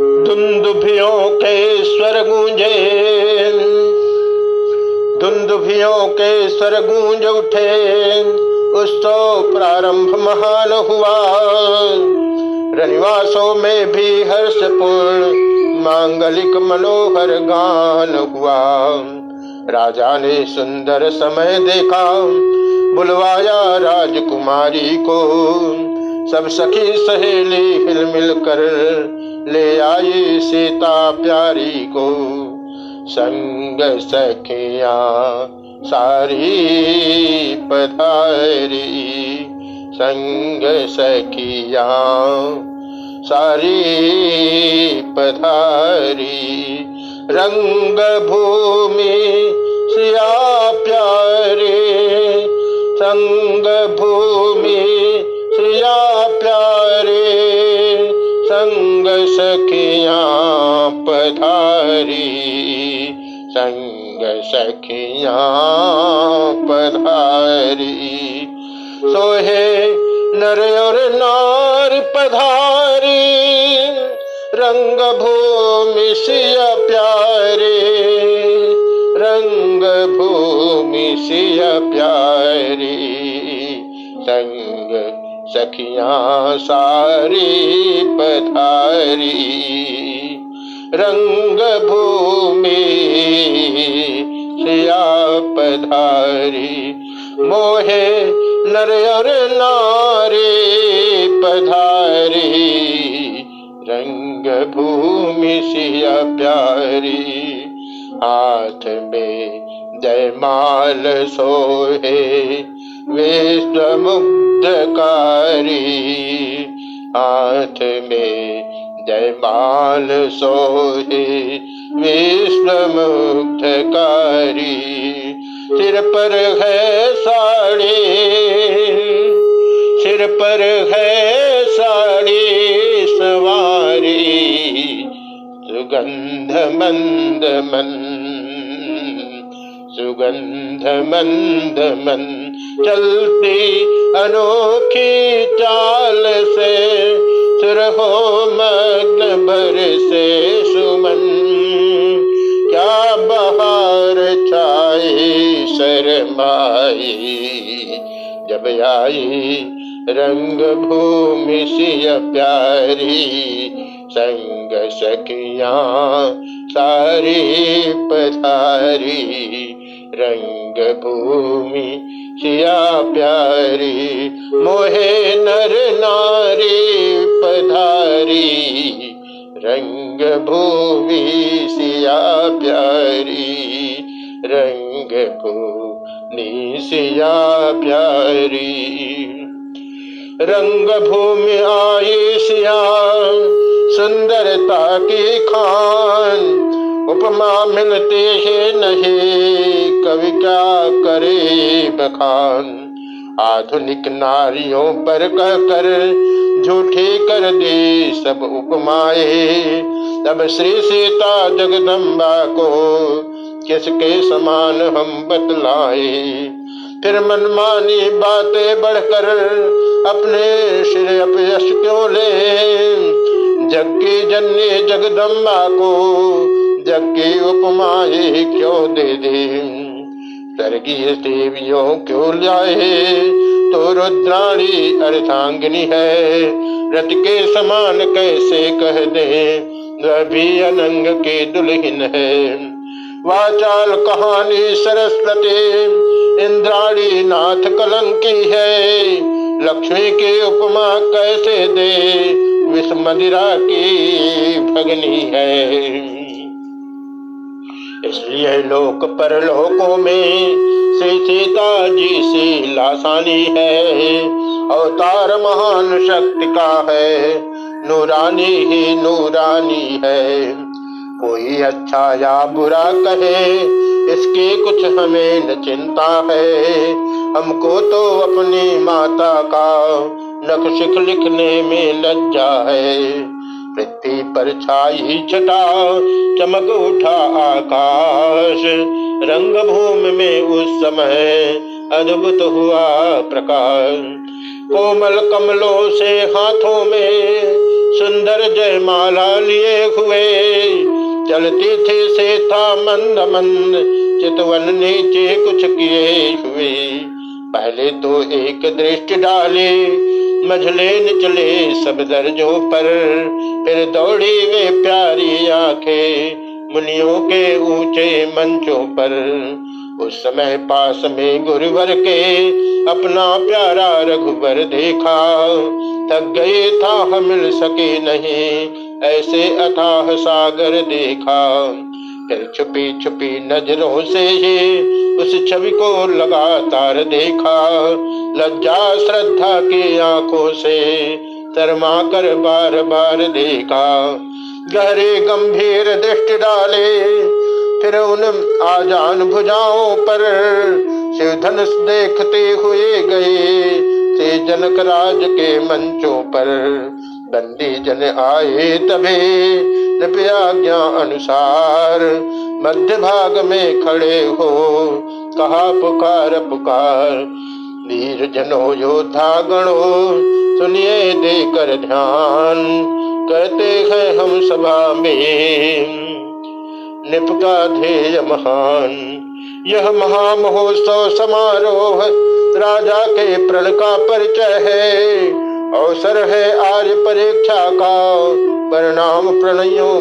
धुंदुभियों के स्वर गूंजे धुंदुभियों के स्वर गूंज उठे उत्सव प्रारंभ महान हुआ। रनिवासों में भी हर्षपूर्ण, मांगलिक मनोहर गान हुआ। राजा ने सुंदर समय देखा, बुलवाया राजकुमारी को। सब सखी सहेली हिल मिल कर ले आई सीता प्यारी को, संग सखिया सारी पधारी। संग सखिया सारी पधारी। रंग भूमि सिया प्यारे संग भूमि सिया प्यारे। सखिया पधारी, संग सखिया पधारी। सोहे नर और नार पधारी रंग भूमि सिय प्यारे। रंग भूमि सिय प्यारी, संग सखिया सारी पधारी रंग भूमि सिया पधारी, मोहे नर और नारी पधारी रंग भूमि सिया प्यारी, हाथ में जयमाल सोहे विश्व मुग्धकारी हाथ में जयमाल सोहे विश्व मुग्धकारी सिर पर है साड़ी, सिर पर है साड़ी सवारी। सुगंध मंद मन सुगंध मंद मन। चलती अनोखी चाल से सुर हो मग्न भर से सुमन। क्या बहार छाई शरमाई? जब आई रंग भूमि सिय प्यारी, संग सखिया सारी पधारी रंग भूमि सिया प्यारी, मोहे नर नारी पधारी रंग भूमि सिया प्यारी रंग भूमि सिया प्यारी। रंग भूमि आई सिया, सुंदरता की खान उपमा मिलते है नहीं, कवि क्या करे बखान? आधुनिक नारियों पर कह कर झूठी कर दे सब उपमाए। तब श्री सीता जगदम्बा को किसके समान हम बतलाए? फिर मनमानी बातें बढ़कर अपने सिर अपयश क्यों ले? जग की जननी जगदम्बा को जग की उपमाए क्यों दे दे? स्वर्गीय देवियों क्यों लाए? तो रुद्राणी अर्धांगिनी है, रथ के समान कैसे कह दे? वह भी अनंग के दुल्हन है। वाचाल कहानी सरस्वती, इंद्राणी नाथ कलंकी है। लक्ष्मी की उपमा कैसे दे? विष मदिरा की भगनी है। इसलिए लोक पर परलोकों में श्री सीता जी से लासानी है। अवतार महान शक्ति का है। नूरानी ही नूरानी है। कोई अच्छा या बुरा कहे, इसकी कुछ हमें न चिंता है। हमको तो अपनी माता का नख शिख लिखने में लज्जा है। पृथ्वी पर छाई छटा, चमक उठा आकाश। रंग भूमि में उस समय अद्भुत हुआ प्रकाश। कोमल कमलों से हाथों में सुंदर जयमाला लिए हुए। चलती थी से था मंद मंद, चितवन नीचे कुछ किए हुए। पहले तो एक दृष्टि डाले मझले निचले सब दर्जों पर। फिर दौड़ी वे प्यारी आँखें मुनियों के ऊँचे मंचों पर। उस समय पास में गुरुवर के अपना प्यारा रघुवर देखा। थक गए था हम मिल सके नहीं, ऐसे अथाह सागर देखा। फिर छुपी छुपी नज़रों से ही उस छवि को लगातार देखा। लज्जा, श्रद्धा की आँखों से शर्मा कर बार बार देखा। गहरे, गंभीर दृष्टि डाले, फिर उन आजान भुजाओं पर शिव धनुष देखते हुए गए। से जनक राज के मंचों पर बंदी जन आए तभी आज्ञा अनुसार मध्य भाग में खड़े हो। कहा, पुकार पुकार वीर जनो योद्धा गणो, सुनिए देकर ध्यान कहते हैं हम सभा में। निपका ध्येय महान, यह महामहोत्सव समारोह राजा के प्रण का परिचय है। अवसर है आज परीक्षा का, परिणाम प्रणयो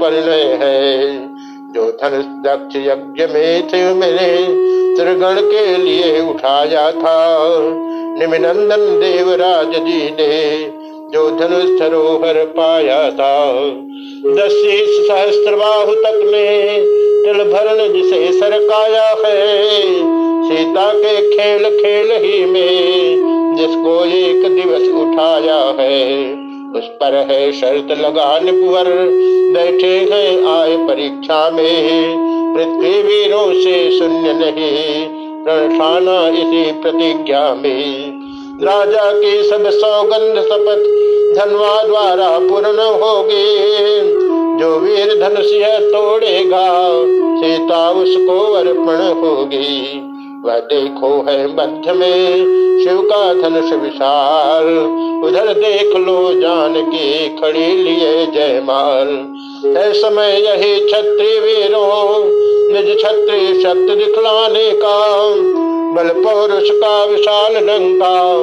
परिणय है। जो धन दक्ष यज्ञ में थे मेरे त्रिगण के लिए उठाया था। निमिनंदन देवराज जी ने जो धनुष सरोवर पाया था। दस सहस्त्र बाहु तक में तिल भरण जिसे सरकाया है, सीता के खेल खेल ही में जिसको एक दिवस उठाया है। उस पर है शर्त लगाने पर बैठे हैं आए परीक्षा में। पृथ्वी वीरों से शून्य नहीं ठाना इसी प्रतिज्ञा में। राजा की सब सौगंध शपथ धनवा द्वारा पूर्ण होगी। जो वीर धनुष तोड़ेगा, सीता उसको अर्पण होगी। वह देखो है मध्य में शिव का धनुष विशाल उधर देख लो जान की खड़ी लिए जयमाल। है समय यही छत्री वीरों, निज छत्री शक्ति दिखलाने का। बल पौरुष का विशाल लंका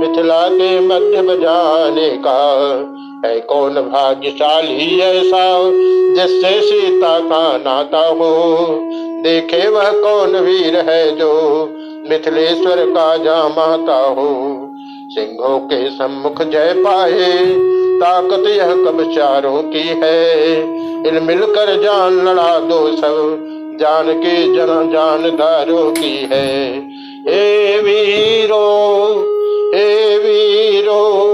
मिथिला के मध्य बजाने का। है कौन भाग्यशाली ऐसा, जिससे सीता का नाता हो? देखे वह कौन वीर है जो मिथिलेश्वर का जामाता हो? सिंहों के सम्मुख जय पाए, ताकत यह कब चारों की है? इन मिलकर जान लड़ा दो सब, जान के जन जानदारों की है। हे वीरो हे वीरो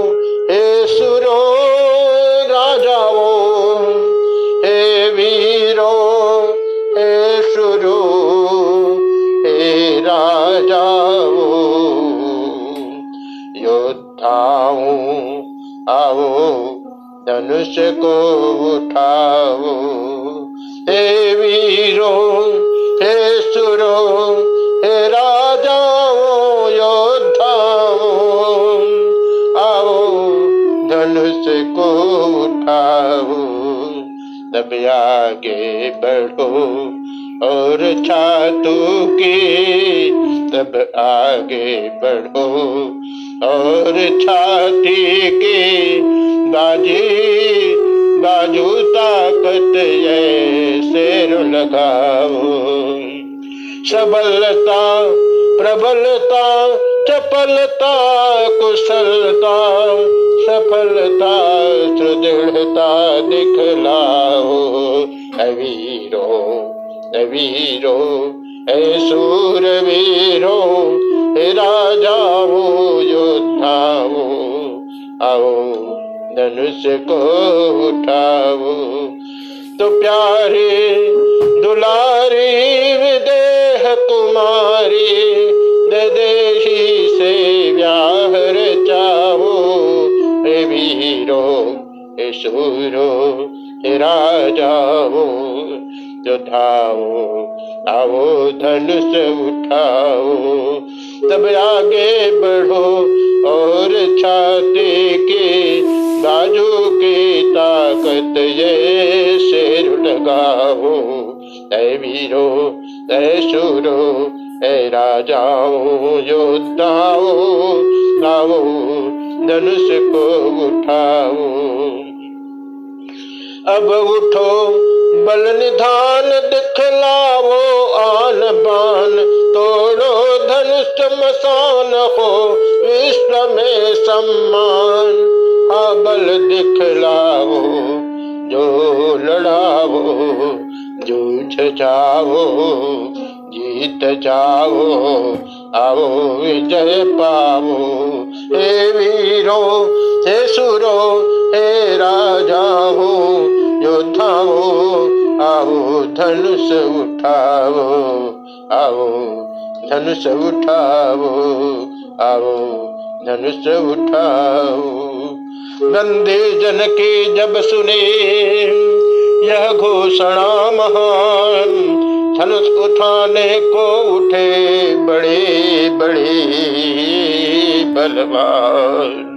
योद्धाओ आओ, धनुष को उठाओ हे वीरो, हे सुरो, हे राजाओ, योद्धाओ, आओ, धनुष को उठाओ तब आगे बढ़ो और छातु के, तब आगे बढ़ो। और छाती के बाजी बाजू ताकत ये शेर लगाओ सबलता, प्रबलता, चपलता, कुशलता, सफलता, सुदृढ़ता दिखलाओ अवीरो अवीरो हे सूर वीरो राजाओ योद्धाओ आओ धनुष को उठाओ। तो प्यारे दुलारी, विदेह कुमारी देही से व्याहर चाहो। हे वीरो, हे सूरो, हे राजाओ योद्धाओ आओ धनुष उठाओ। तब आगे बढ़ो और छाते के, बाजू के ताकत ये शेर लगाओ ऐ वीरो, ऐ शूरो ऐ राजाओ योद्धाओ आओ धनुष को उठाओ। अब उठो, बल निधान दिखलाओ आन बान। तोड़ो धनुष मसान हो, विश्व में सम्मान। बल दिखलाओ जो लड़ाओ, जूझ जाओ, जीत जाओ, आओ विजय पाओ। हे वीरो हे सुरो, हे राजा राजाओ योद्धाओ, आओ धनुष उठाओ, आओ धनुष उठाओ, आओ धनुष उठाओ। बंदे जन के जब सुने, यह घोषणा महान, धनुष उठाने को उठे बड़े बड़े बलवान।